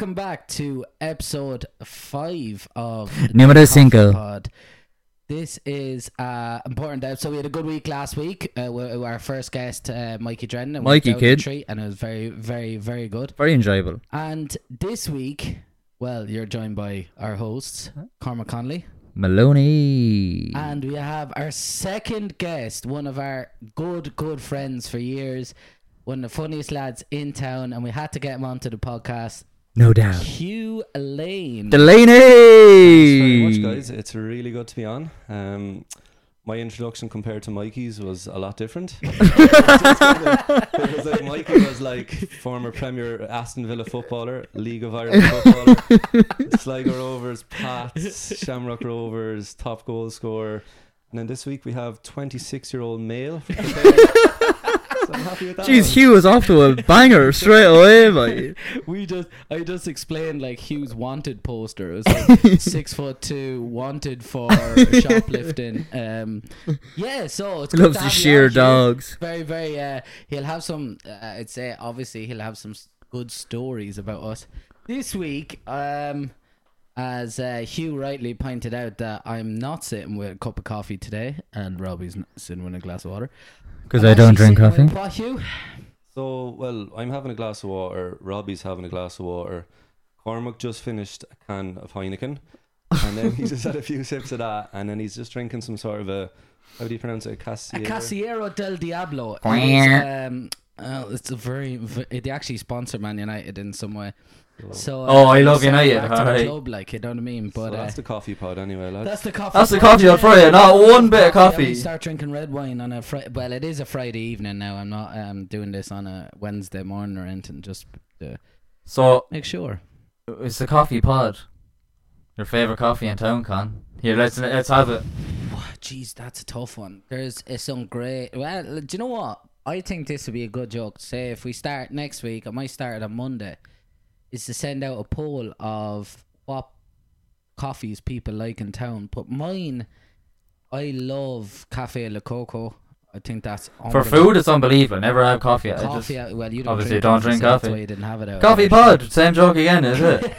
Welcome back to episode five of Coffee cinco. Pod. This is uh important episode. We had a good week last week. Uh, with our first guest, uh, Mikey Drennan. and Mikey, went out on a kid. and it was very, very, very good. Very enjoyable. And this week, well, you're joined by our hosts, Cormac Connolly, Maloney. and we have our second guest, one of our good, good friends for years, one of the funniest lads in town, and we had to get him onto the podcast. No doubt. Hugh Lane. Delaney. Thanks very much, guys. It's really good to be on. Um, my introduction compared to Mikey's was a lot different. because was like Mikey was like former Premier Aston Villa footballer, League of Ireland footballer, Sligo Rovers, Pats, Shamrock Rovers, top goal scorer. And then this week we have 26 year old male. from Kilkenny. so I'm happy with that. Jeez, one. Hugh was off to a banger straight away, mate. we just, I just explained like Hugh's wanted poster. It was like six foot two, wanted for shoplifting. Um, yeah, so it's loves to the have you sheer on, Hugh. dogs. Very, very. Uh, he'll have some. Uh, I'd say obviously he'll have some good stories about us this week. Um, as uh, Hugh rightly pointed out, that I'm not sitting with a cup of coffee today, and Robbie's sitting with a glass of water. Because I'm don't drink coffee. with So, well, I'm having a glass of water. Robbie's having a glass of water. Cormac just finished a can of Heineken, and then he just had a few sips of that, and then he's just drinking some sort of a how do you pronounce it? A A Casillero. Del Diablo. It Quack. is, um, uh, it's a very, v- they actually sponsor Man United in some way. So, uh, Oh, I love it's, uh, United, back to alright. club, like you know what I mean. But so uh, that's the coffee pod, anyway, lads. That's the coffee. That's the coffee on yeah. Friday, not one bit of Yeah, we coffee. start drinking red wine on a Friday. Well, it is a Friday evening now. I'm not um, doing this on a Wednesday morning or anything. Just to So, make sure. it's the coffee pod. Your favourite coffee in town, Con. Here, let's let's have it. Oh, Jeez, that's a tough one. There's it's some great. Well, do you know what? I think this would be a good joke. Say if we start next week, I might start it on Monday. Is to send out a poll of what coffees people like in town. But mine, I love Cafe Le Coco. I think that's For food, it's unbelievable. Never have coffee. I Coffee, just, uh, well, you don't obviously drink don't drink so That's coffee. why you didn't have it out. coffee there. pod. Same joke again, is it?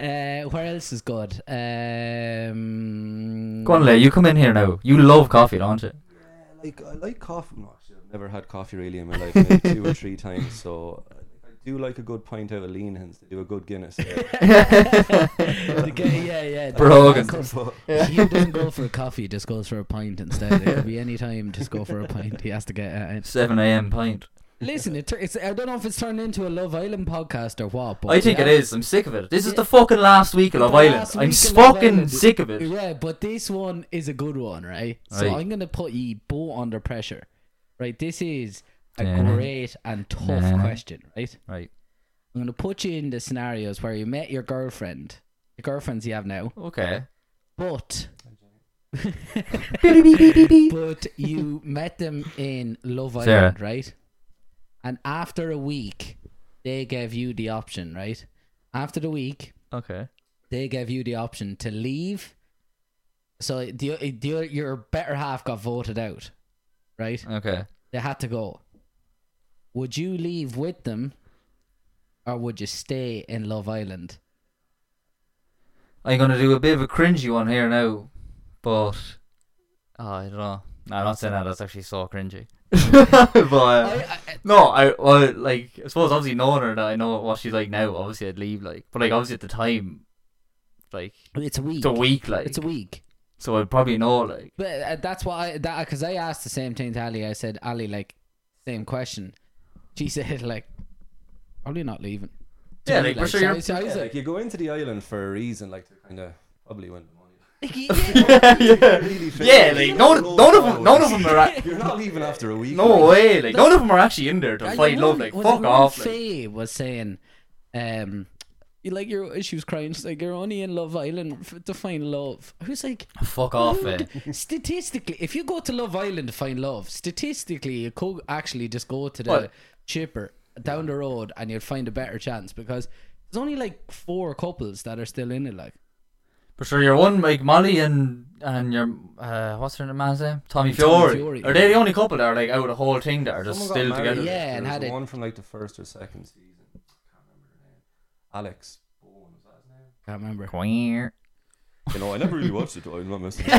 uh, where else is good? Um, Go on, Lay. You come in here now. You love coffee, don't you? Yeah, like I like coffee. No, actually, I've never had coffee really in my life, maybe two or three times. So I, I do like a good pint out of lean hens. They do a good Guinness. Yeah. The guy- yeah, yeah. Brogan. But- He doesn't go for a coffee, just goes for a pint instead. It could be any time, just go for a pint. He has to get a 7 a.m. pint. Listen, it, it's, I don't know if it's turned into a Love Island podcast or what. But I think yeah, it is. I'm sick of it. This is the fucking last week of Love Island. I'm week s- of Love fucking Island. sick of it. Yeah, but this one is a good one, right? So I'm gonna put you both under pressure, right? This is a Nah, nah. great and tough Nah, nah. question, right? Right. I'm gonna put you in the scenarios where you met your girlfriend, the girlfriends you have now, Okay. but but you met them in Love Sarah. Island, right? And after a week, they gave you the option, right? After the week, Okay. they gave you the option to leave. So the, the your better half got voted out, right? Okay. They had to go. Would you leave with them, or would you stay in Love Island? I'm gonna do a bit of a cringy one here now, but oh, I don't know. No, I'm not saying that. That's actually so cringy. but uh, I, I, no, I well, like I suppose obviously knowing her that I know what she's like now. Obviously, I'd leave like, but like obviously at the time, like it's a week. it's a week, like It's a week. so I'd probably know like. But uh, that's why that because I asked the same thing to Ali. I said, Ali, like, same question. She said, like, probably not leaving. To Yeah, me, like, for sure so you're- I- so I Yeah, like, like you go into the island for a reason, like to kind of probably win the money. yeah, Really yeah, like none, none of them, none of them are. A- You're not leaving after a week. no like. way, like none of them are actually in there to I- find one- love. Like fuck it one off. Like. Faye was saying, um, you like your she was crying. She's like, you're only in Love Island f- to find love. I was like, Fuck off, "Dude, eh. statistically, if you go to Love Island to find love, statistically, you could actually just go to the What? Chipper down the road and you'd find a better chance because there's only like four couples that are still in it. Like, For sure, you're one like Molly and and your uh, what's her man's name? Tommy Tommy Fury. Fury. Are they the only couple that are like out of the whole thing that are just Someone still together? Yeah, and There was had the it- one from like the first or second season. Can't remember Alex. Bowen, was that his name? Can't remember. Queer. You know, I never really watched it. I'm not missing.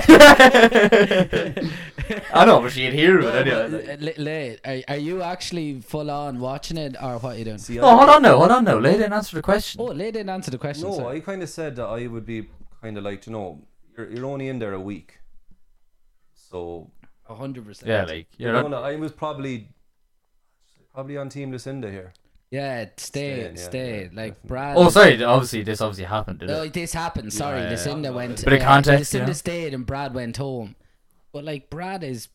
I know, but she'd hear it anyway. L- Late. Are, are you actually full on watching it, or what are you doing? See, Oh, hold on now, hold on now. Lay didn't answer the question. Oh, Lay didn't answer the question. No, sorry. I kind of said that I would be kind of like, you know, you're, you're only in there a week. So, A hundred percent. Yeah, like you're you not. know, I was probably probably on Team Lucinda here. Yeah, stay, Staying, yeah, stay. yeah, like. Brad. Oh, sorry. Obviously, this obviously happened, did Oh, it? this happened. Sorry, Yeah, yeah, Lucinda yeah. went. But of uh, context, Lucinda you know? stayed and Brad went home. But like Brad is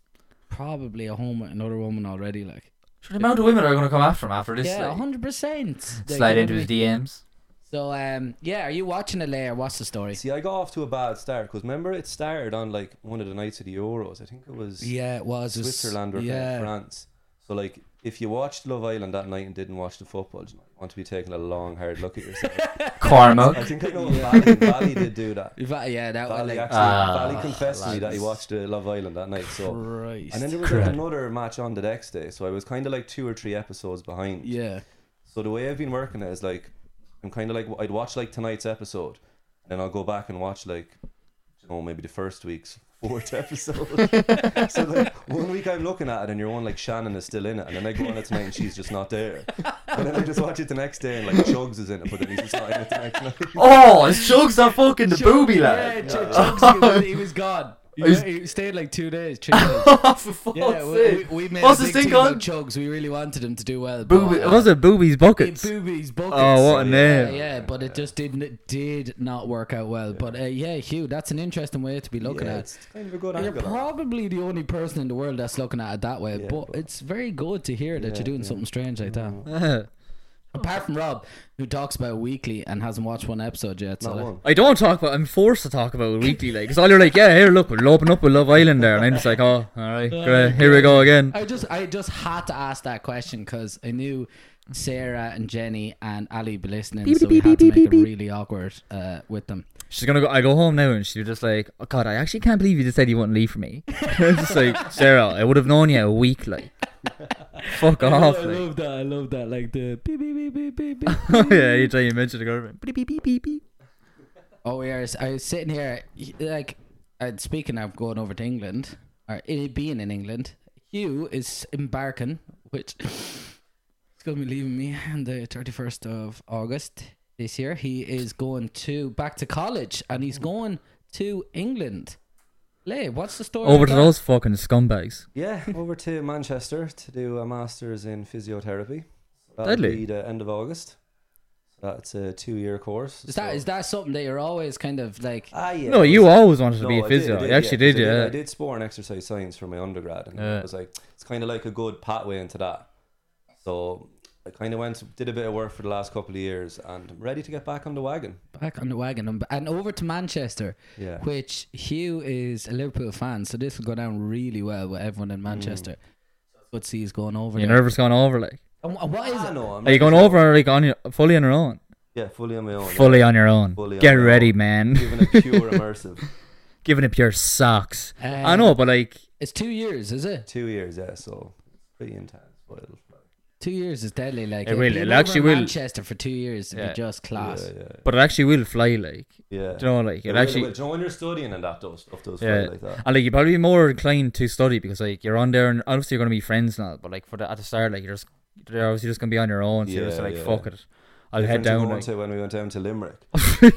probably a home with another woman already. Like Sure, the amount of women are going to come after him after this. yeah, like, hundred percent. slide into his DMs. So um, yeah, are you watching it later? What's the story? See, I got off to a bad start because remember it started on like one of the nights of the Euros. I think it was Yeah, it was it was- Switzerland or yeah. France. So like, if you watched Love Island that night and didn't watch the football, you might want to be taking a long, hard look at yourself. I think I know Valley, Valley did do that. Va- Yeah, that was Valley like actually, Valley confessed to me that he watched uh, Love Island that night. So, Christ. and then there was Crap. another match on the next day. So I was kind of like two or three episodes behind. yeah. So the way I've been working it is like, I'm kind of like I'd watch like tonight's episode, and then I'll go back and watch like, you know, maybe the first week's fourth episode. so like one week I'm looking at it, and you're one like Shannon is still in it, and then I go on it tonight and she's just not there, and then I just watch it the next day and like Chuggs is in it, but then he's just not in it the next night. Oh, it's Chuggs that fucking the booby lad. Yeah, Ch- Chuggs, he, was, he was gone. He, He's- he stayed like two days, three days. Oh, for fuck's Yeah, we, sake. we, we made What's a his big thing thing about called? Chuggs. We really wanted him to do well. Booby, but, uh, was it Booby's it- buckets? Boobies buckets. Oh, what a yeah, name. Yeah, but it just didn't it did not work out well. But uh, yeah, Hugh, that's an interesting way to be looking yeah, at. it's kind of a good You're angle. on it. probably the only person in the world that's looking at it that way, Yeah, but but- it's very good to hear that Yeah, you're doing yeah. something strange like that. Uh, Apart from Rob, who talks about it weekly and hasn't watched one episode yet. So Not that- one. I don't talk about. I'm forced to talk about it weekly, like, because all you're like, yeah, here, look, we'll open up with Love Island there, and I'm just like, oh, all right, great, here we go again. I just I just had to ask that question because I knew Sarah and Jenny and Ali be listening, Beep, so we beep, had to beep, make it beep, beep. really awkward uh, with them. She's gonna go. I go home now, and she's just like, oh god, I actually can't believe you just said you wouldn't leave for me. I'm just like, Sarah, I would have known you a week, like, fuck off, I love, like. I love that. I love that. Like the beep beep beep beep beep. beep. oh yeah, anytime you mention the girlfriend, beep beep beep beep beep. oh, we are. I was sitting here, like, uh, speaking of going over to England or being in England. Hugh is embarking, which is going to be leaving me on the thirty first of August this year. He is going to back to college, and he's going to England. Lay, what's the story? Over to that? those fucking scumbags. Yeah, over to Manchester to do a master's in physiotherapy. So that'll Deadly. be the end of August. So that's a two-year course. Is that so- is that something that you're always kind of like? Ah, yeah. No, you was- always wanted to No, be a I did, I physio. did, you actually yeah, did, 'cause I yeah. I did sport and exercise science for my undergrad, and Yeah. it was like it's kind of like a good pathway into that. So I kind of went, did a bit of work for the last couple of years, and I'm ready to get back on the wagon. Back on the wagon and, and over to Manchester, Yeah. which Hugh is a Liverpool fan, so this will go down really well with everyone in Manchester. Good to see he's going over You're there. nervous going over, like. And wh- what is Ah, it? no, I'm Are you going to go. over like on your fully on your own? Yeah, fully on my own. Fully on your own. Fully Get my ready, own. man. Giving it pure immersive. Giving it pure socks. I Um, know, but like, It's two years, is it? Two years, yeah. So pretty intense. But it'll- Two years is deadly. Like It will, it actually in will. Manchester for two years would Yeah. be just class. Yeah, yeah, but it actually will fly, like. yeah. Do you know, like It it will, actually. will. Do you know when you're studying and that does stuff does Yeah. feel like that? And like you're probably more inclined to study because like you're on there and obviously you're gonna be friends now, but like for the at the start like you're just you're obviously just gonna be on your own, so you're just Yeah, like yeah. fuck it. I'll Different head to down going like to when we went down to Limerick.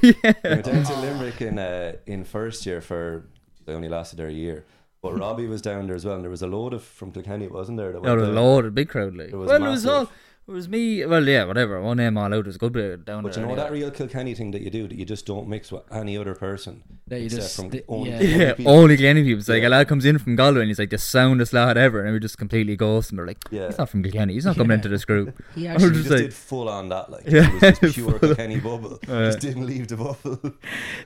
yeah. We went down to Limerick in uh, in first year for They only lasted there a year. But Robbie was down there as well, and there was a load of from Kilkenny, wasn't there? That No, there was a down. load, a big crowd like. It was well, it was all it was me. Well, yeah, whatever. One won't name all out. Was a good bit down But there. you know that real Kilkenny thing that you do that you just don't mix with any other person. That you just from th- only- yeah. only Yeah, people. only Kilkenny people. It's like Yeah. a lad comes in from Galway and he's like the soundest lad ever, and we just completely ghost him. We're like, Yeah. he's not from Kilkenny. He's not coming into this group. He He actually, just just like- did full on that, like Yeah. it was just pure Kilkenny bubble. Uh, just didn't leave the bubble.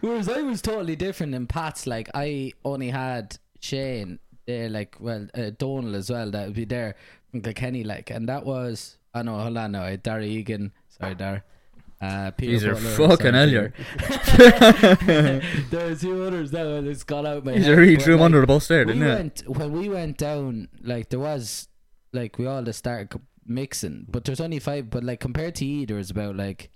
whereas I was totally different in Pat's. Like I only had Shane there, like well, uh, Donald as well. That would be there from Kilkenny, like, and that was. I know. Hold on, now. Dara Egan. Sorry, Dara. Uh, Peter These are fucking sorry, hell, Peter. There's two others now, and it's got out my He's head. already but, threw him like, under the bus there, didn't it? went when we went down. Like there was, like we all just started mixing, but there's only five. But like compared to E, there was about like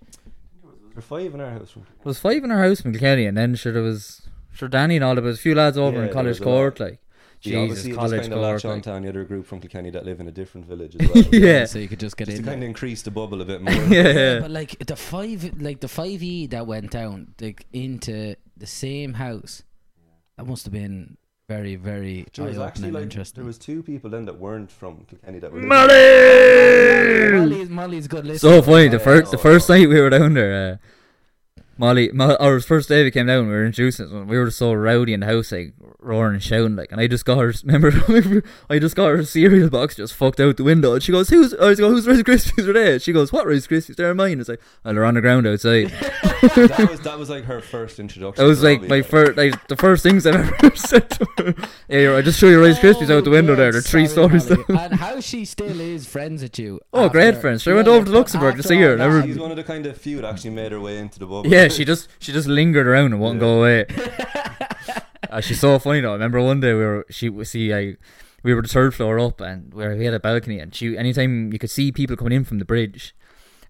There were five in our house. From There was five in our house from Kilkenny, and then sure there was sure Danny and all. There was a few lads over Yeah, in College was lot. Court, like You Jesus, obviously just College kind of Court. latch on Like. to any other group from Kilkenny that live in a different village as well. yeah, So you could just get Just to in. kind of increase the bubble a bit more. yeah, yeah. But like the five, like the five E that went down like into the same house, that must have been very, very There was eye actually opening, like interesting. there was two people then that weren't from Kilkenny that were. living- Molly. Molly's, Molly's good listener. So funny. The Yeah, first, the first oh. night we were down there, uh, Molly, Mo- our first day we came down, we were introducing us, and we were so rowdy in the house, like roaring and shouting, like. And I just got her. Remember, I just got her cereal box just fucked out the window, and she goes, "Who's?" I was going, "Whose Rice Krispies are they?" She goes, "What Rice Krispies? They're mine." It's like, "Well, they're on the ground outside." that was that was like her first introduction. That was like Robbie, my like. first, like the first things I've ever said to her. Yeah, I just show you Rice Krispies out the window there. They're three Oh, sorry, stories Molly. And how she still is friends with you. Oh, great friends. She I went over to Luxembourg to after see her, all never- She's one of the kind of few that actually made her way into the bubble. Yeah, she just she just lingered around and wouldn't Yeah. go away. Uh, she's so funny though. I remember one day we were she see I we were the third floor up and we, were, we had a balcony and she anytime you could see people coming in from the bridge.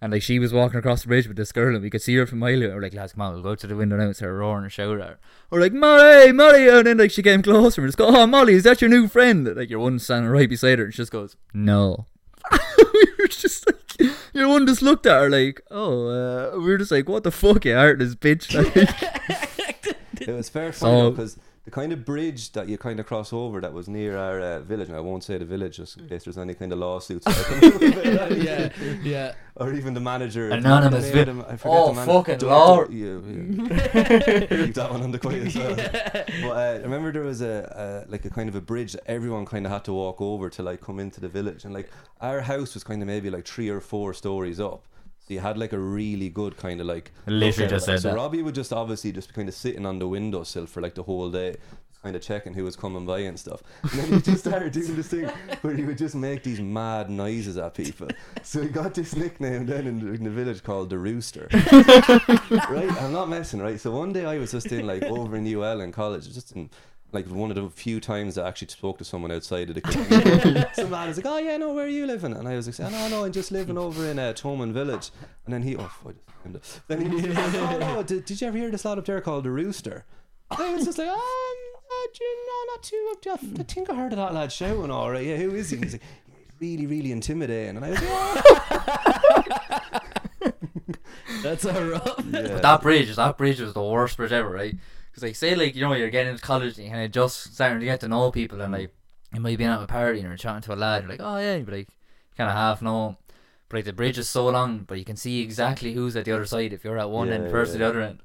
And like she was walking across the bridge with this girl, and we could see her from a mile. We're like, lads, come on, we'll go to the window now and start roaring and shout at her. We're like, Molly, Molly, and then like she came closer and just go, oh, Molly, is that your new friend? Like your one standing right beside her, and she just goes, no. we were just like, your one just looked at her like, oh, uh, we are just like, what the fuck, you heartless bitch. Like, It was fair So- fun because the kind of bridge that you kind of cross over that was near our uh, village, and I won't say the village just in case there's any kind of lawsuits, yeah, yeah. or even the manager. Anonymous the vi- name I forget Oh, the man- fucking Don't- Lord. Yeah, yeah. Keep that one on the quiet as well. But uh, I remember there was a, a like a kind of a bridge that everyone kind of had to walk over to like come into the village, and like our house was kind of maybe like three or four stories up. You had like a really good kind of like. Literally just said so that. Robbie would just obviously just be kind of sitting on the windowsill for like the whole day, kind of checking who was coming by and stuff. And then he just started doing this thing where he would just make these mad noises at people. So he got this nickname then in the, in the village called the Rooster. right, I'm not messing. Right, so one day I was just in like over in UL in college, just in like one of the few times I actually spoke to someone outside of the community. Some lad was like, "Oh yeah, no, where are you living?" And I was like, "Oh no, no, I'm just living over in uh, Thomond Village." And then he, oh, I just named it. then he was like, "Oh no, did, did you ever hear this lad up there called the Rooster?" And I was just like, "Um, uh, do you know, not too. I think I heard of that lad shouting. All right, yeah, who is he?" And he's like, really, really intimidating." And I was like, "Oh." That's all rough. yeah. that bridge, that bridge was the worst bridge ever, right? Because like, say like you know you're getting into college and you of just starting to get to know people, and like you might be at a party and you're chatting to a lad, you're like, oh yeah, but like kind of half know. But like the bridge is so long, but you can see exactly who's at the other side if you're at one Yeah, end versus yeah. the other end.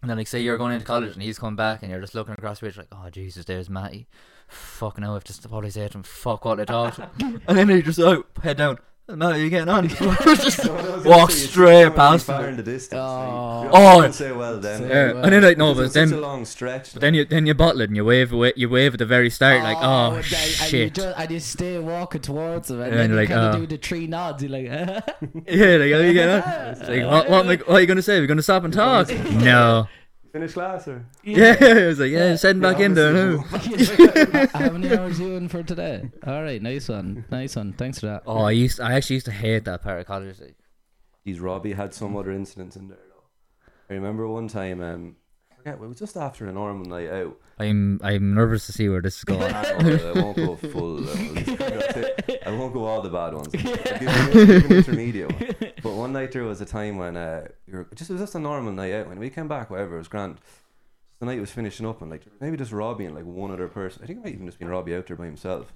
And then like say you're going into college and he's coming back and you're just looking across the bridge like, oh Jesus, there's Matty. Fucking hell, I've just probably said to him, fuck what I talked. And then he just oh, head down. Matty, you're getting on? just So I was gonna walk say, you see straight past far him. in the distance. Oh. like, Oh, you don't say well then. Say Yeah, well. and then like no, but it's such then a long stretch. But then you then you bottle it and you wave away, you wave at the very start like oh, and then- And you, shit just, and you stay walking towards him, and Yeah, then and you like, kind of oh. do the three nods. You're like, yeah like how you get on It's like what what, am I, what are you gonna say we're gonna stop and talk no Finish class or? yeah I was like yeah send back in there now How many hours you in for today? All right, nice one, nice one. Thanks for that. oh I used to, I actually used to hate that part of college like, Geez, Robbie had some other incidents in there though. I remember one time, um, I forget, it was just after a normal night out. I'm I'm nervous to see where this is going I, know, I won't go full. Uh, I won't go all the bad ones. I'll give you- I'll give you an intermediate one. But one night there was a time when uh, we were, just it was just a normal night out. When we came back, whatever, it was grand. The night was finishing up, and like maybe just Robbie and like one other person. I think it might even just been Robbie out there by himself.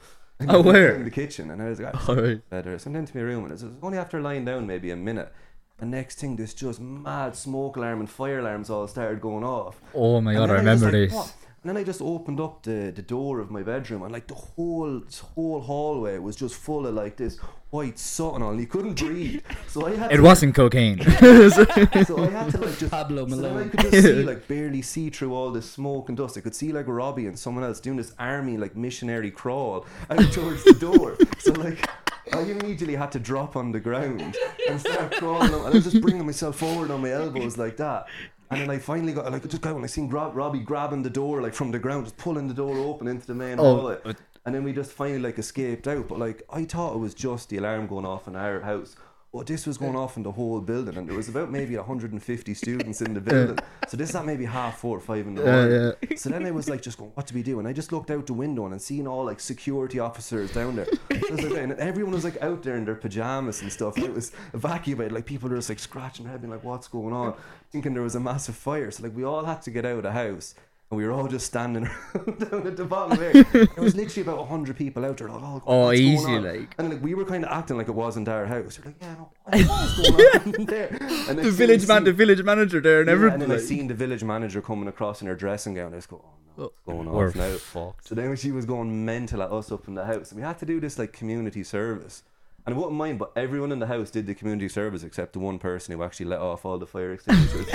Oh, where? In the kitchen, and I was like, alright better. So I went into my room and it was only after lying down maybe a minute. And next thing, this just mad smoke alarm and fire alarms all started going off. oh my god I then was remember like, this "What?" And then I just opened up the, the door of my bedroom and like the whole whole hallway was just full of like this white soot and all. And you couldn't breathe. So I had it to, wasn't cocaine So I had to like just Pablo so then I could just see like barely see through all this smoke and dust. I could see like Robbie and someone else doing this army like missionary crawl out towards the door. So like I immediately had to drop on the ground and start crawling. And I was just bringing myself forward on my elbows like that. And then I finally got like just got when I seen Rob, Robbie grabbing the door like from the ground, just pulling the door open into the main Oh, hallway. And then we just finally like escaped out. But like I thought it was just the alarm going off in our house. But this was going off in the whole building, and there was about maybe 150 students in the building. So this is at maybe half four or five in the morning. yeah. So then I was like, just going, what do we do? And I just looked out the window and I seen all like security officers down there. So like, and everyone was like out there in their pajamas and stuff. And it was evacuated. Like people were just like scratching their head, being like, what's going on? Thinking there was a massive fire. So like we all had to get out of the house. And we were all just standing around down at the bottom there. There was literally about hundred people out there. Like, oh, Oh, easy, like. And like we were kind of acting like it wasn't our house. We're like, yeah, no, what's going on there? And The village man, the village manager there, and yeah, everything. and then I seen the village manager coming across in her dressing gown. I just go, oh no, what's oh, going We're on now? fucked. So then she was going mental at us up in the house, and we had to do this like community service. And I wouldn't mind, but everyone in the house did the community service except the one person who actually let off all the fire extinguishers.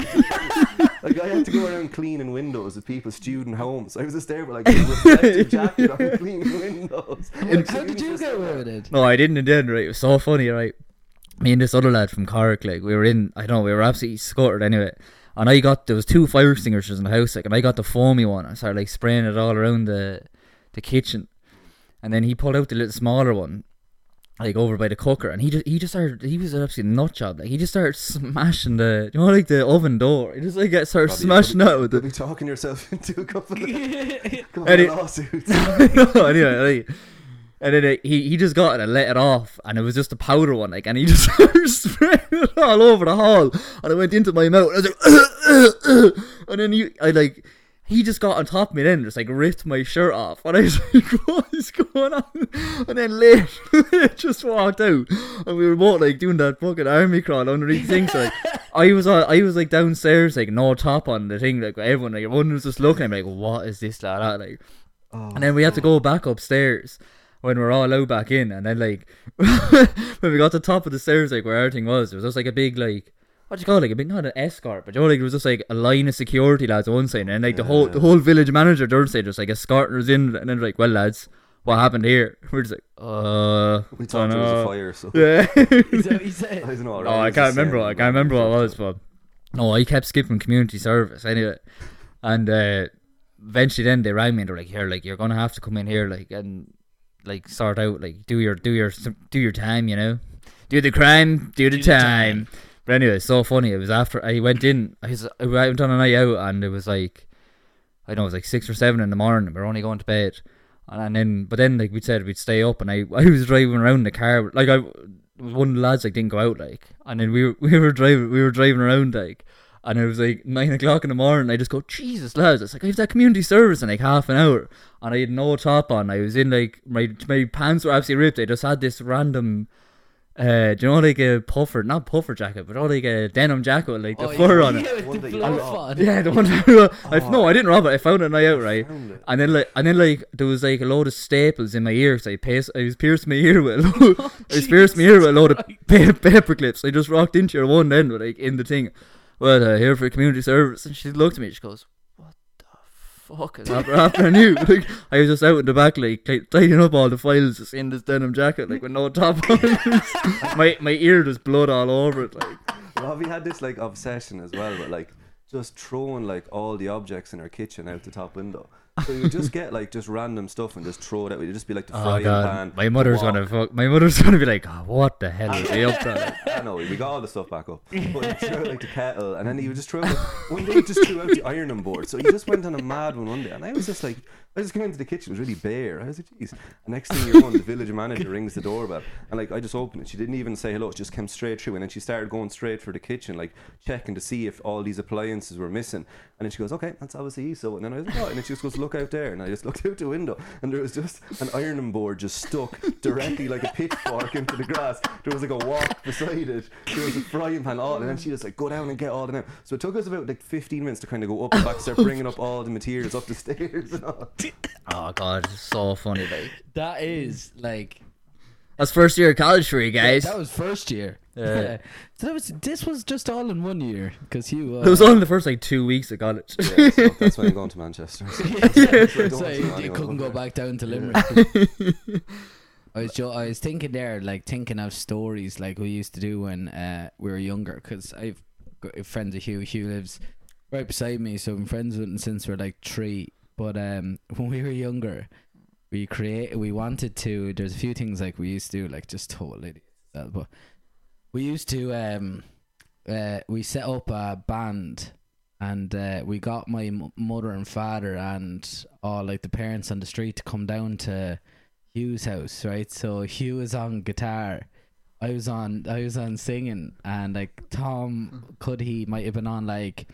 Like I had to go around cleaning windows of people's student homes. I was just there with like a reflective jacket on cleaning windows. How did you get away with it? No, I didn't in the end, right? It was so funny, right? Me and this other lad from Cork, like, we were in, I don't know, we were absolutely scuttered anyway. And I got, there was two fire extinguishers in the house, like, and I got the foamy one. I started, like, spraying it all around the the kitchen. And then he pulled out the little smaller one, like, over by the cooker. And he just, he just started, he was an absolute nut job. Like, he just started smashing the, you know, like, the oven door. He just, like, got started Robbie, smashing you'll that with You'll be talking yourself into a couple of, couple And of it- lawsuits. no, anyway, like, and then it, he he just got it and let it off, and it was just a powder one, like, and he just started spraying it all over the hall, and it went into my mouth. And I was like, and then you, I like, he just got on top of me, then just like ripped my shirt off, and I was like, what is going on? And then later, just walked out, and we were both like doing that fucking army crawl underneath things, like. I was uh, I was like downstairs like no top on the thing like everyone like everyone was just looking at me like what is this like that like Oh, and then we had to go back upstairs when we are all out back in. And then, like, when we got to the top of the stairs, like, where everything was, there was just, like, a big, like, what do you call it? Like, a big, not an escort, but, you know, like, there was just, like, a line of security lads on one side. And, like, the whole the whole village manager, the other side, just, like, escorting us in. And then, like, well, lads, what happened here? We're just like, uh, we thought there was a fire, so Yeah. Is that what he said? I don't know. Oh, I can't remember. What, I can't remember what it was, but no, I kept skipping community service anyway. And uh, eventually, then they rang me and they're like, "Here, like you're gonna have to come in here, like and like sort out, like do your do your do your time, you know, do the crime, do the, Do the time. But anyway, it's so funny. It was after I went in. I, was, I went on a night out, and it was like I know, it was like six or seven in the morning. We are only going to bed. And then, but then, like we said, we'd stay up, and I, I was driving around the car, like I, was one of the lads like didn't go out, like, and then we were, we were driving, we were driving around, like, and it was like nine o'clock in the morning. I just go, Jesus, lads! It's like I have that community service in like half an hour, and I had no top on. I was in like my my pants were absolutely ripped. I just had this random. Uh, do you know like a puffer, not puffer jacket, but all like a denim jacket with like the Oh, fur yeah, on it. yeah, with One the that you fluff robbed. on. Yeah, the one. I, Oh. no, I didn't rob it. I found it on night out, right? And then like, and then like, there was like a load of staples in my ears. I pierced, I was pierced my ear with, a load, I was pierced my ear with a load of pa- paper clips. I just rocked into her one end, with, like in the thing. Well, uh, here for community service, and she looked at me. She goes, "What the fuck is happening?" After I knew, like, I was just out in the back, like tidying up all the files, just in this denim jacket, like with no top on. my my ear just blood all over it, like. Robbie had this like obsession as well, but like just throwing like all the objects in her kitchen out the top window. So you just get like just random stuff and just throw it out. You'd just be like the Oh frying god, pan. my mother's the gonna fuck. My mother's gonna be like, oh, "What the hell is he up to?" I know we got all the stuff back up, but he threw out like the kettle, and then he would just throw out. One day just threw out the ironing board, so he just went on a mad one one day, and I was just like, I just came into the kitchen, it was really bare. I was like, next thing you know, the village manager rings the doorbell, and like I just opened it. She didn't even say hello; she just came straight through, and then she started going straight for the kitchen, like checking to see if all these appliances were missing. And then she goes, "Okay, that's obviously so." And then I was like, "Oh," and then she just goes, "Look out there," and I just looked out the window, and there was just an ironing board just stuck directly like a pitchfork into the grass. There was like a walk beside it. There was a frying pan, all, and then she just like go down and get all the now. So it took us about like 15 minutes to kind of go up and back, start bringing up all the materials up the stairs and all. Oh god, it's so funny, like. That is like That's first year of college for you guys. that was first year. Yeah. so that was this was just all in one year because you. Uh, it was only the first like two weeks of college. Yeah, so that's why I'm going to Manchester. So that's why so you, to you couldn't go there. back down to Limerick. I was jo- I was thinking there, like thinking of stories like we used to do when uh, we were younger. Because I've got friends of Hugh. Hugh lives right beside me, so I'm friends with him since we're like three. But um, when we were younger, we create we wanted to. There's a few things like we used to do, like just total idiots. uh, But we used to um, uh, we set up a band, and uh, we got my mother and father and all like the parents on the street to come down to Hugh's house, right? So Hugh was on guitar. I was on I was on singing and like Tom could he might have been on like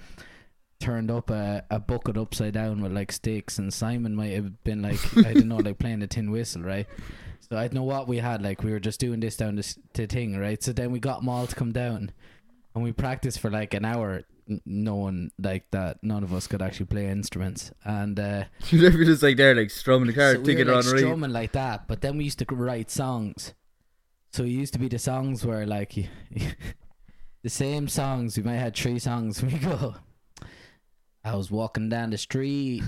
turned up a, a bucket upside down with like sticks and Simon might have been like I don't know like playing the tin whistle right so I don't know what we had like we were just doing this down this the thing right so then we got them all to come down and we practiced for like an hour n- one like that none of us could actually play instruments and uh You're just like there, like strumming the car, so we thinking were on like read. strumming like that, but then we used to write songs. So it used to be the songs where like you, the same songs. We might have three songs. We go. I was walking down the street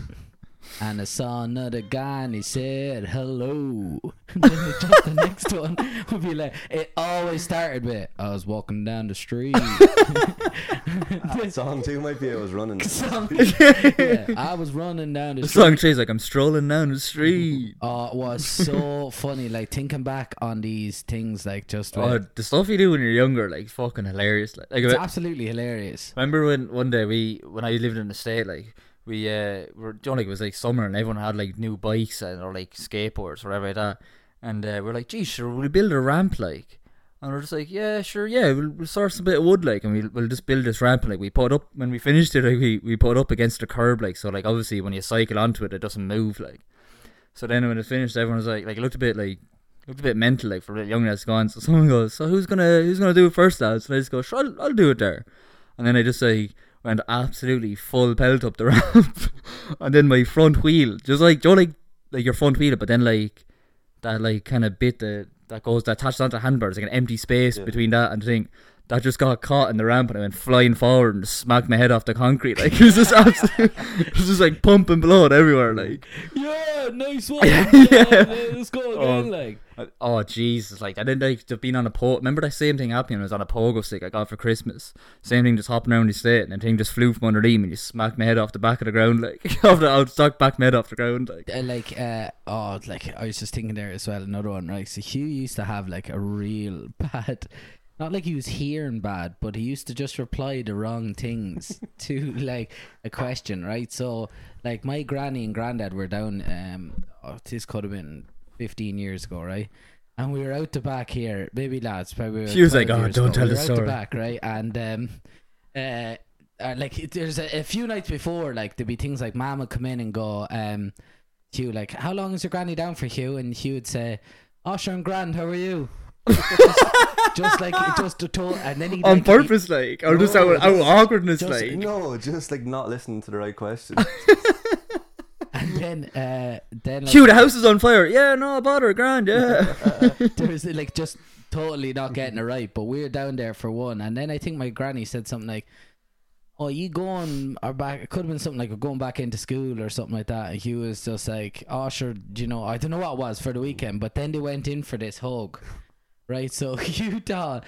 and I saw another guy and he said hello. And then it just the next one would be like it always started with I was walking down the street. That song two might be I was running. Song- yeah, I was running down the The street. song she's like, I'm strolling down the street. Oh, it was so funny. Like thinking back on these things, like just Oh, with- the stuff you do when you're younger, like fucking hilarious. Like, like it's I absolutely hilarious. remember when one day we, when I lived in the state, like we uh were, you know, like it was like summer and everyone had like new bikes and or like skateboards or whatever like that, and uh, we're like, geez, sure, we'll build a ramp like. And we're just like, yeah, sure, yeah, we'll, we'll source a bit of wood, like, and we'll, we'll just build this ramp. And, Like, we put up, when we finished it, like, we, we put up against the curb, like, so, like, obviously, when you cycle onto it, it doesn't move, like. So then when it finished, everyone was like, like, it looked a bit, like, looked a bit mental, like, for a young lads gone. So someone goes, so who's gonna, who's gonna do it first, lads? And I just go, sure, I'll, I'll do it there. And then I just, like, went absolutely full pelt up the ramp. and then my front wheel, just like, you know, like, like your front wheel, but then, like, that, like, kind of bit the, that goes, that attached onto the handlebars, like an empty space Yeah. between that and the thing. That just got caught in the ramp and I went flying forward and smacked my head off the concrete. Like, it was just absolute, it was just like pumping blood everywhere. Like, Yeah, nice one. Yeah. let's go Oh. Like, oh Jesus! Like I didn't like to been on a po. Remember that same thing happened? when I was on a pogo stick I got for Christmas. Same thing, just hopping around the state, and the thing just flew from underneath me and just smacked my head off the back of the ground. Like off the, was stuck back my head off the ground. Like uh, like, uh, oh, like I was just thinking there as well. Another one, right? So Hugh used to have like a real bad. Not like he was hearing bad, but he used to just reply the wrong things to like a question, right? So, like my granny and granddad were down. Um, oh, this could have been fifteen years ago, right? And we were out the back here, baby lads. Probably She was like, "Oh, don't ago. tell we the were out story." the back, right? And um, uh, uh, like there's a, a few nights before, like there'd be things like Mom would come in and go, um, Hugh, like, how long is your granny down for, Hugh? And Hugh would say, Oh, sure, I'm grand. How are you? just, just like just to to- and then he on like, purpose, like or just No, out, out of awkwardness, just- like. No, just like not listening to the right question. then uh, then like, Hugh, the house is on fire. Yeah, no bother, grand. Yeah. there was like just totally not getting it right. But we were down there for one, and then I think my granny said something like, "Oh, you going or back?" It could have been something like going back into school or something like that. And he was just like, "Oh, sure, you know, I don't know what it was for the weekend." But then they went in for this hug, right? So thought.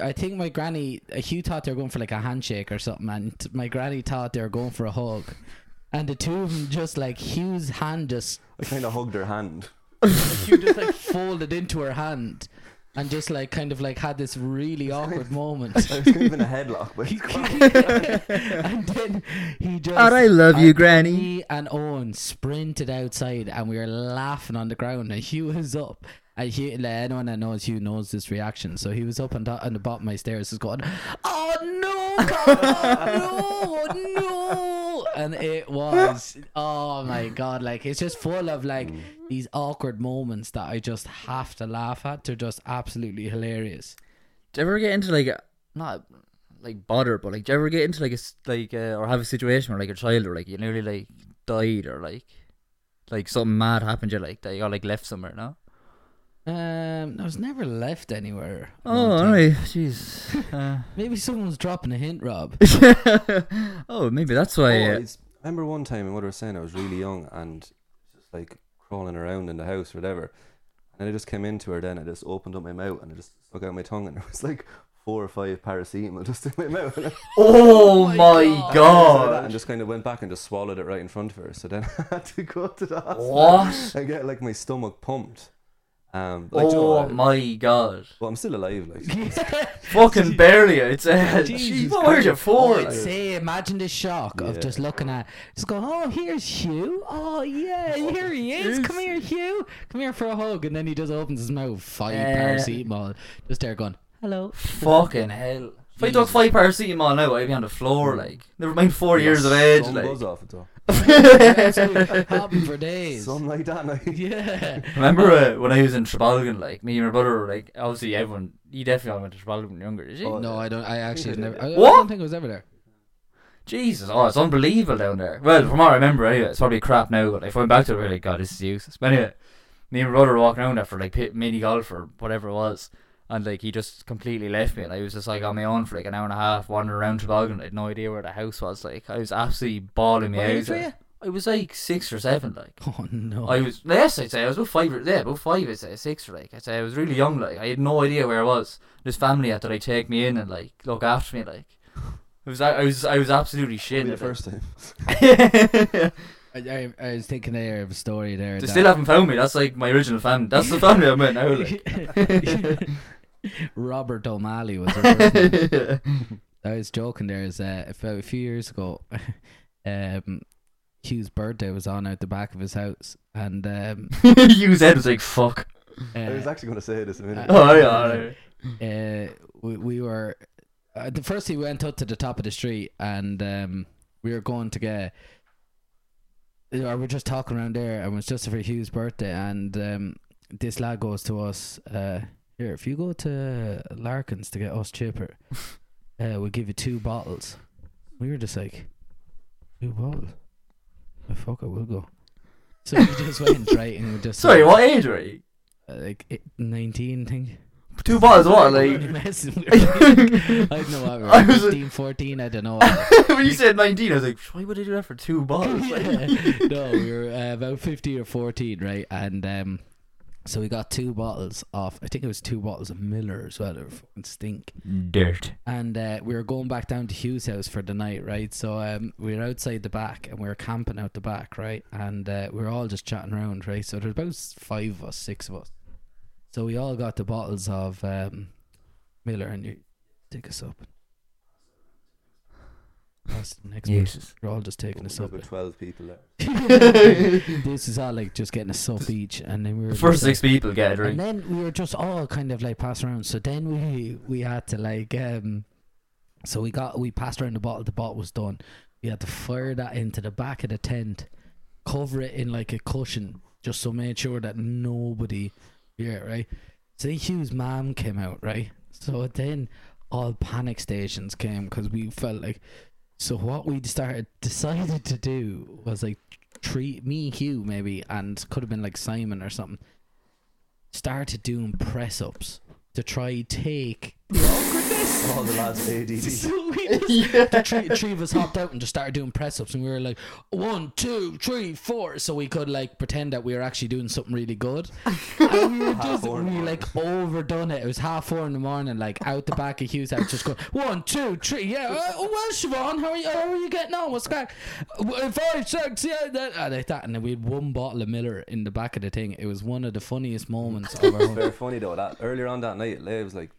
I think my granny, uh, Hugh thought they were going for like a handshake or something, and my granny thought they were going for a hug, and the two of them just like Hugh's hand just I kind of hugged her hand. Hugh just like folded into her hand and just like kind of like had this really awkward moment. I was kind of in a headlock, but and then he just God, I love you, and Granny. Me and Owen sprinted outside and we were laughing on the ground and Hugh was up. And Hugh, like, anyone that knows Hugh knows this reaction. So he was up on, the on the bottom of my stairs, just going, "Oh no, God, no, no!" And it was, oh my god, like it's just full of like these awkward moments that I just have to laugh at. They're just absolutely hilarious. Do you ever get into like a, not like bother, but like do you ever get into like a like uh, or have a situation where like a child or like you nearly like died or like like something mad happened to you like that you got like left somewhere, no? Um, I was never left anywhere. Oh, alright, jeez. Uh, Maybe someone's dropping a hint, Rob. oh, maybe that's why. Oh, uh, I remember one time my mother was saying I was really young and just like crawling around in the house or whatever. And I just came into her then, I just opened up my mouth and I just stuck out my tongue and there was like four or five paracetamol just in my mouth. And, I- oh my my God. god! and just kind of went back and just swallowed it right in front of her. So then I had to go to the hospital What? and get like my stomach pumped. Um, like, do you know oh what? my god. Well, I'm still alive. Like, Fucking barely, I'd say. Jesus Jeez, what were you for? I'd like? say, imagine the shock of Yeah. just looking at, just go, oh, here's Hugh. Oh, yeah, here he is. Come here, Hugh. Come here for a hug. And then he just opens his mouth, five Uh, paracetamol, just there going, hello. Fucking hell. If I took five paracetamol now, I'd be on the floor, like. Never mind four years of age, Some like. buzz off it though. That's what happened for days. Something like that. Like, Yeah. Remember uh, when I was in Trabolgan, like, me and my brother were like, obviously everyone, you definitely went to Trabolgan when you were younger, did you? Oh, No, I don't. I actually think never. did. I, I What? don't think I was ever there. Jesus, oh, it's unbelievable down there. Well, from what I remember, anyway, it's probably crap now, but if I went back to it, I'd be like, God, this is useless. But anyway, me and my brother were walking around there for like pit, mini golf or whatever it was, and like he just completely left me, and I was just like on my own for like an hour and a half, wandering around Trabolgan. I had no idea where the house was. Like, I was absolutely bawling me What out. age were you? I was like six or seven, like. Oh no. I was yes, I'd say I was about five or yeah, about five, I'd say six or like I'd say I was really young, like I had no idea where I was. This family had to like take me in and like look after me, like it was I was I was absolutely shit. The first time. I, I, I was thinking there of a story there. They that- still haven't found me. That's like my original family. That's the family I'm with now. Like. Robert O'Malley was her first name. I was joking there is uh, about a few years ago um Hugh's birthday was on out the back of his house and um Hughes head was like fuck. I was uh, actually going to say this a minute. Oh yeah. yeah. uh, we, we were uh, the first he went up to the top of the street and um we were going to get or we were just talking around there and it was just for Hugh's birthday and um this lad goes to us uh here if you go to Larkins to get us chipper uh we'll give you two bottles we were just like two bottles oh, fuck I will go so we just went right and we just Sorry, what age were you? uh, like eight- 19 thing Two bottles of what? Like messing with me. I don't know what we were, I was- 15, 14, I don't know. when you said nineteen, I was like, why would I do that for two bottles? Like, no, we were uh, about 15 or 14, right? And um, so we got two bottles of, I think it was two bottles of Miller as well. They were fucking stink. Dirt. And uh, we were going back down to Hugh's house for the night, right? So um, we were outside the back and we were camping out the back, right? And uh, we were all just chatting around, right? So there's about five of us, six of us. So we all got the bottles of um, Miller and you take us up. That's the next person. Jesus. We're all just taking a There's sup. about 12 people there. this is all like just getting a sup each, and then we were The first just, like- six people get it, right? and then we were just all kind of like passing around. So then we we had to like um, so we got we passed around the bottle. The bottle was done. We had to fire that into the back of the tent, cover it in like a cushion, just so made sure that nobody, yeah, right. So then Hugh's mom came out, right. So then all panic stations came because we felt like. So what we started decided to do was like treat me Hugh maybe and could have been like Simon or something started doing press ups to try take. All the lads with ADD. So we just, the three, three of us hopped out and just started doing press ups, and we were like one, two, three, four, so we could like pretend that we were actually doing something really good. And we were just four in the we like overdone it. It was half four in the morning, like out the back of Hugh's house, just going one, two, three, yeah. Uh, oh, well, Siobhan, how are you? How are you getting on? What's crack? Uh, Five, six, yeah, that, and like that. And then we had one bottle of Miller in the back of the thing. It was one of the funniest moments of our It's very funny though. That earlier on that night, Leigh was like,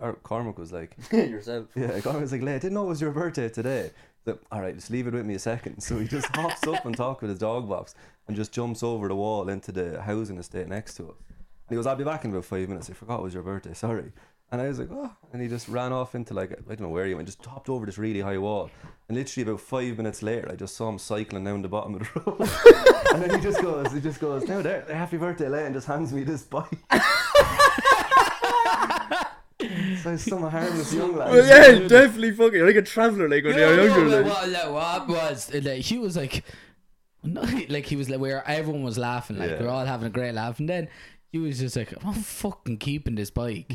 or Cormac was like, Yourself. yeah, Cormac was like, I didn't know it was your birthday today. So, all right, just leave it with me a second. So he just hops up and talks with his dog box and just jumps over the wall into the housing estate next to us. And he goes, I'll be back in about five minutes. I forgot it was your birthday. Sorry. And I was like, oh. And he just ran off into like, I don't know where he went, just hopped over this really high wall. And literally about five minutes later, I just saw him cycling down the bottom of the road. and then he just goes, he just goes, now there, happy birthday, Leigh, and just hands me this bike. So it's some harmless young lad. Well, yeah, definitely fucking. Like a traveller, like when Yeah, you're no, younger. but like. what, like, what was like, he was like, no, like he was like where everyone was laughing, like Yeah. we are all having a great laugh, and then he was just like, I'm fucking keeping this bike.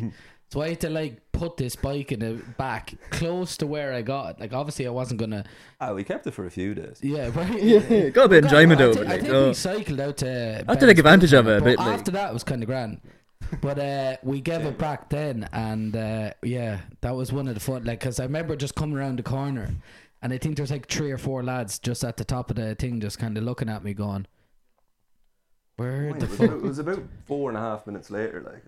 So I had to like put this bike in the back close to where I got it. Like obviously I wasn't gonna. Ah, we kept it for a few days. Yeah, right. Yeah, got a bit of enjoyment over out of think, it. I think oh. we cycled out to. I had to take advantage of it a but bit, like. After that, it was kind of grand. But uh, we gave it back then, and uh, yeah, that was one of the fun. Like, cause I remember just coming around the corner, and I think there's like three or four lads just at the top of the thing, just kind of looking at me, going, Where the it, was fuck? about, it was about four and a half minutes later. Like,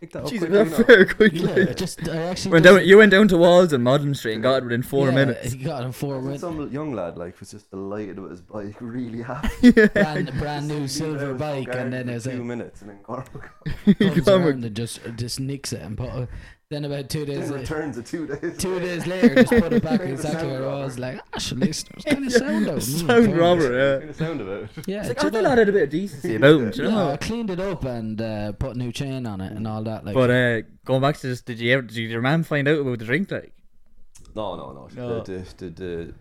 I was like, "Geez, you picked that up Jeez, quick, that you quickly. Yeah, just I actually Went down, you went down to Walls and Modern Street and got it within four yeah, minutes. He got it in four minutes. Some young lad like was just delighted with his bike, really happy. Brand, brand new silver bike, and then for there's two a minutes, and then Cormac comes Come around and just just nicks it and put. Then about two days. then la- returns it two days. Two days later, just put it back Kind exactly sound where it was. Like, ah, should listen. It was kind of sound out. Sound robber, yeah. Kind of sound about it. Yeah, It's like, I you thought know- that had a bit of decency about him, do yeah, know? I cleaned it up and uh, put a new chain on it and all that. Like, But uh, going back to this, did you ever, did your man find out about the drink? Like, No, no, no. No. The, the, the,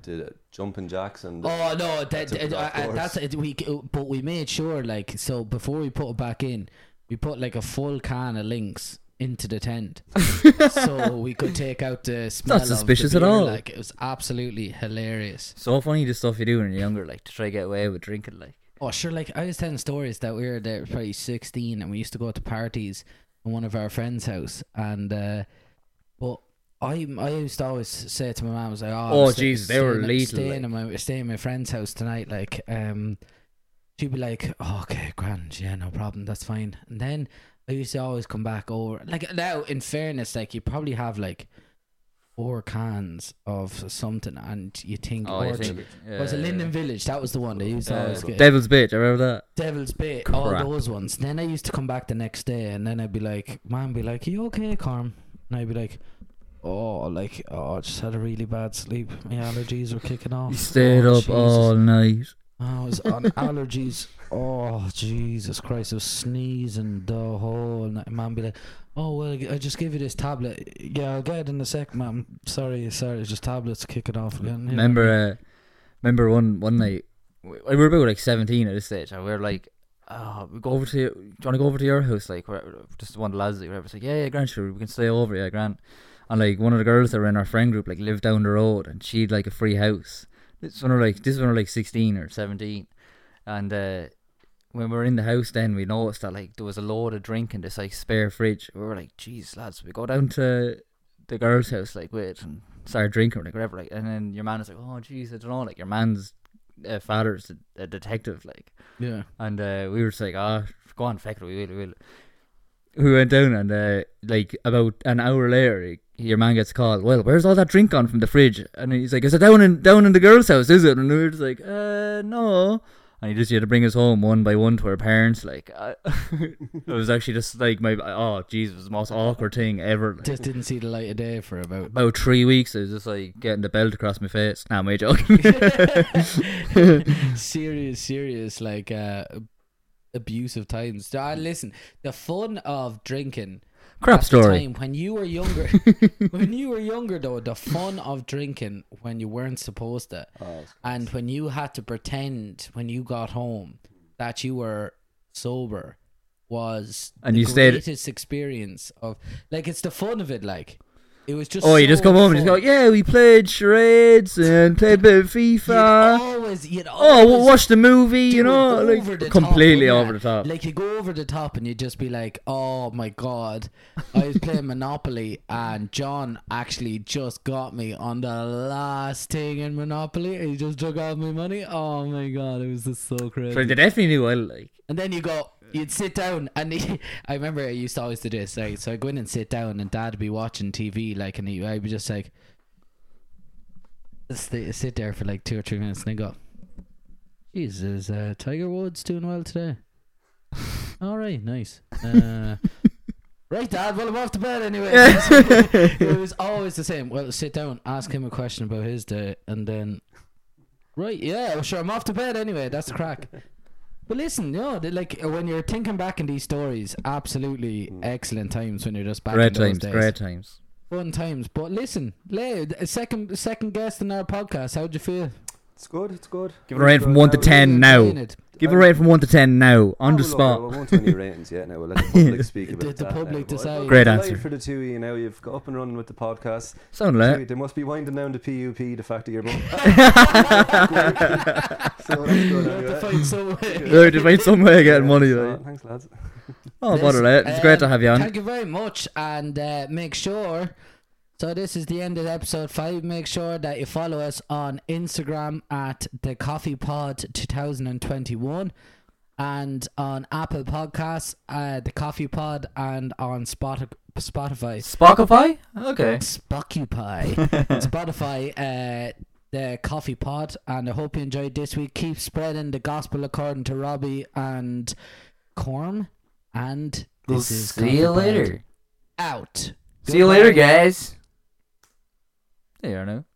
the, the jumping jacks and the, Oh no, that, Took it uh, off uh, course. that's it. We but we made sure like so before we put it back in, we put like a full can of Lynx into the tent, so we could take out the smell. of the suspicious at all. Like it was absolutely hilarious. so funny the stuff you do when you're younger, like to try to get away with drinking. Like, Oh sure, like I was telling stories that we were there probably sixteen and we used to go to parties in one of our friends' house and. uh but I I used to always say to my mum, I was like, "Oh, Oh, I'm they were lethal, Staying, like. in my staying in my friend's house tonight." Like, um, she'd be like, oh, "Okay, grand, yeah, no problem, that's fine." And then I used to always come back over. Like now, in fairness, like you probably have like four cans of something, and you think, oh, you think it, was it yeah, Linden Village? That was the one they used to always get. Devil's Bit, I remember that. Devil's Bit, all those ones. Then I used to come back the next day, and then I'd be like, "Man, be like, you okay, Carm?" And I'd be like, "Oh, like, oh, I just had a really bad sleep. My allergies were kicking off. You stayed oh, up Jesus. all night. I was on allergies. Oh, Jesus Christ! I was sneezing the whole night. Man, be like, "Oh well, I just gave you this tablet. Yeah, I'll get it in a sec, man. Sorry, sorry, it's just tablets kicking off again." You Remember, I mean? uh, remember one one night we we were about like seventeen at this stage, and we were like, "Oh, we go over to. Do you want to go over to your house? Like, where, just one of the lads, like, whatever." It's like, "Yeah, yeah, Grant, sure, we can stay over, yeah, Grant." And like one of the girls that were in our friend group, like, lived down the road, and she'd like a free house. This one, like this one, like sixteen or seventeen, and uh, when we were in the house, then we noticed that like there was a load of drink in this like spare fridge. We were like, "Jeez, lads, we go down to the girl's house, like, wait, and start drinking, like, whatever, like." And then your man is like, "Oh, jeez, I don't know." Like your man's uh, father's a, a detective, like, yeah. and uh, we were just like, "Ah, go on, feck it, we will, we will." We went down, and uh, like about an hour later, your man gets called. Well, where's all that drink gone from the fridge? And he's like, "Is it down in down in the girl's house? Is it?" And we were just like, "Uh, no." And he just had to bring us home one by one to our parents. Like, I, it was actually just like my oh, Jesus, the most awkward thing ever. like. Just didn't see the light of day for about About three weeks, it was just like getting the belt across my face. now Nah, my joking. serious, serious, like uh, abusive times. Uh, listen, the fun of drinking. Crap story. time when you were younger, when you were younger though, the fun of drinking when you weren't supposed to, Oh, and when you had to pretend when you got home that you were sober, was And the you stayed- greatest experience of like it's the fun of it. Like it was just Oh, you just come home and just go, yeah, we played charades and played a bit of You'd FIFA. always, you'd Oh, always we'll watch the movie, you know, like the top, completely over the top. Like you go over the top and you just be like, "Oh my god, I was playing Monopoly and John actually just got me on the last thing in Monopoly. He just took out my money. Oh my god, it was just so crazy." So they definitely knew I like. And then you go, you'd sit down, and he, I remember I used to always do this. Right? So I go in and sit down, and Dad would be watching TV, like, and he, I'd be just like, stay, sit there for like two or three minutes, and I go, "Jeez, is uh, Tiger Woods doing well today?" All right, nice. Uh, right, Dad. Well, I'm off to bed anyway. it was always the same. Well, sit down, ask him a question about his day, and then, right, yeah, well, sure, I'm off to bed anyway. That's the crack. But listen, you know, they- like uh, when you're thinking back in these stories, absolutely excellent times when you're just back Great in those times, days. great times. Fun times. But listen, Leo, a second second guest in our podcast, how'd you feel? It's good. It's good. Give it a rating from one to ten now. enjoying it. Give it a rating from one to ten now, on Oh, the well, spot. Look, I won't do any ratings yet. Now we'll let the public speak about The- the that public but decide. I'm Great delighted answer. for the two of you now. You've got up and running with the podcast. Sound like. Two, they must be winding down the PUP. The fact that you're both. so that's good. You to find some way. They to find some way of getting money. So, Thanks, lads. Oh, bother that. It's great to Um, have you on. Thank you very much, and uh, make sure. So this is the end of episode five. Make sure that you follow us on Instagram at the Coffee Pod 2021, and on Apple Podcasts, uh, the Coffee Pod, and on Spot- Spotify. Spotify? Okay. Spotify. Spotify, uh, the Coffee Pod, and I hope you enjoyed this week. Keep spreading the gospel according to Robbie and Corm. And We'll is see you later. Out. See you later, guys. There you are now.